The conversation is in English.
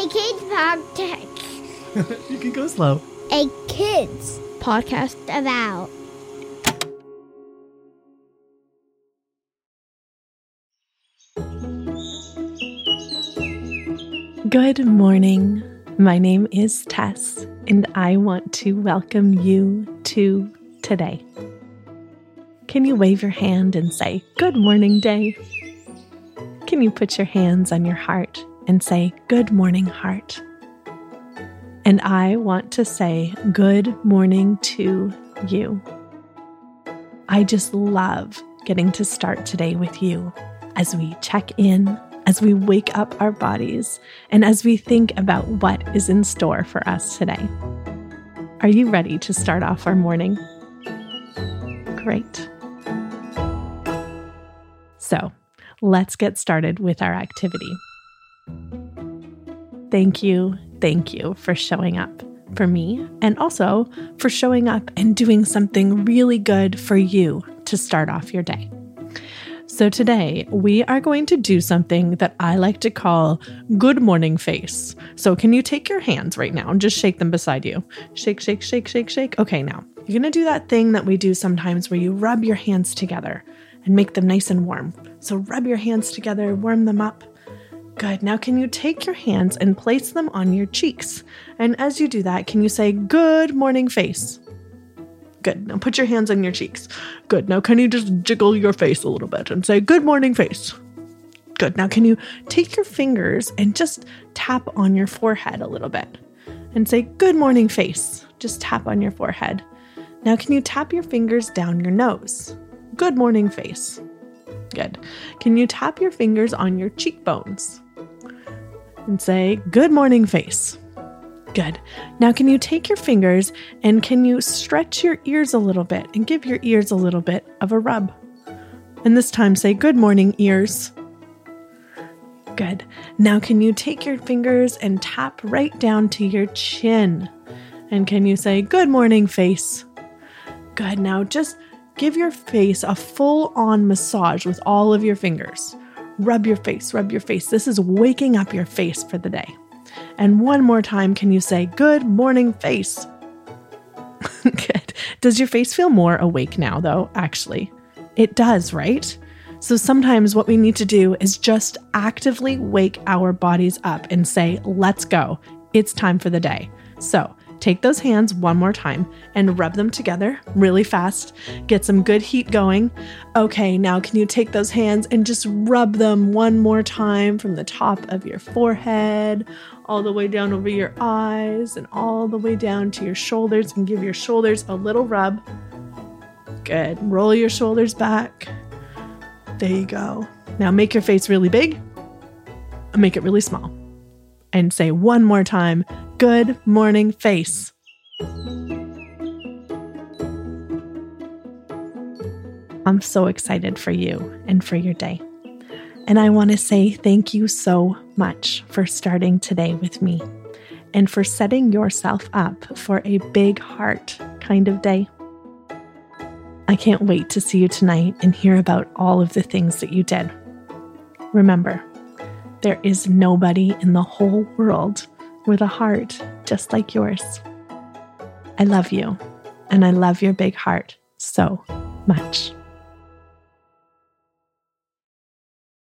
A kids podcast. you can go slow. A kids podcast about. Good morning. My name is Taes, and I want to welcome you to today. Can you wave your hand and say, Good morning, day? Can you put your hands on your heart and say, Good morning, heart? And I want to say, Good morning to you. I just love getting to start today with you as we check in as we wake up our bodies and as we think about what is in store for us today. Are you ready to start off our morning? Great. So, let's get started with our activity. Thank you, thank you for showing up for me and also for showing up and doing something really good for you to start off your day. So, today we are going to do something that I like to call good morning face. So, can you take your hands right now and just shake them beside you? Shake, shake, shake, shake, shake. Okay, now you're going to do that thing that we do sometimes where you rub your hands together and make them nice and warm. So, rub your hands together, warm them up. Good. Now, can you take your hands and place them on your cheeks? And as you do that, can you say, Good morning face? Good. Now put your hands on your cheeks. Good. Now can you just jiggle your face a little bit and say, Good morning, face? Good. Now can you take your fingers and just tap on your forehead a little bit and say, Good morning, face? Just tap on your forehead. Now can you tap your fingers down your nose? Good morning, face. Good. Can you tap your fingers on your cheekbones and say, Good morning, face? Good. Now, can you take your fingers and can you stretch your ears a little bit and give your ears a little bit of a rub? And this time say, Good morning, ears. Good. Now, can you take your fingers and tap right down to your chin? And can you say, Good morning, face? Good. Now, just give your face a full on massage with all of your fingers. Rub your face, rub your face. This is waking up your face for the day. And one more time, can you say, Good morning, face? Good. Does your face feel more awake now, though? Actually, it does, right? So sometimes what we need to do is just actively wake our bodies up and say, Let's go. It's time for the day. So Take those hands one more time and rub them together really fast. Get some good heat going. Okay, now can you take those hands and just rub them one more time from the top of your forehead, all the way down over your eyes, and all the way down to your shoulders, and give your shoulders a little rub. Good. Roll your shoulders back. There you go. Now make your face really big and make it really small. And say one more time Good morning, face. I'm so excited for you and for your day. And I want to say thank you so much for starting today with me and for setting yourself up for a big heart kind of day. I can't wait to see you tonight and hear about all of the things that you did. Remember, there is nobody in the whole world with a heart just like yours. I love you, and I love your big heart so much.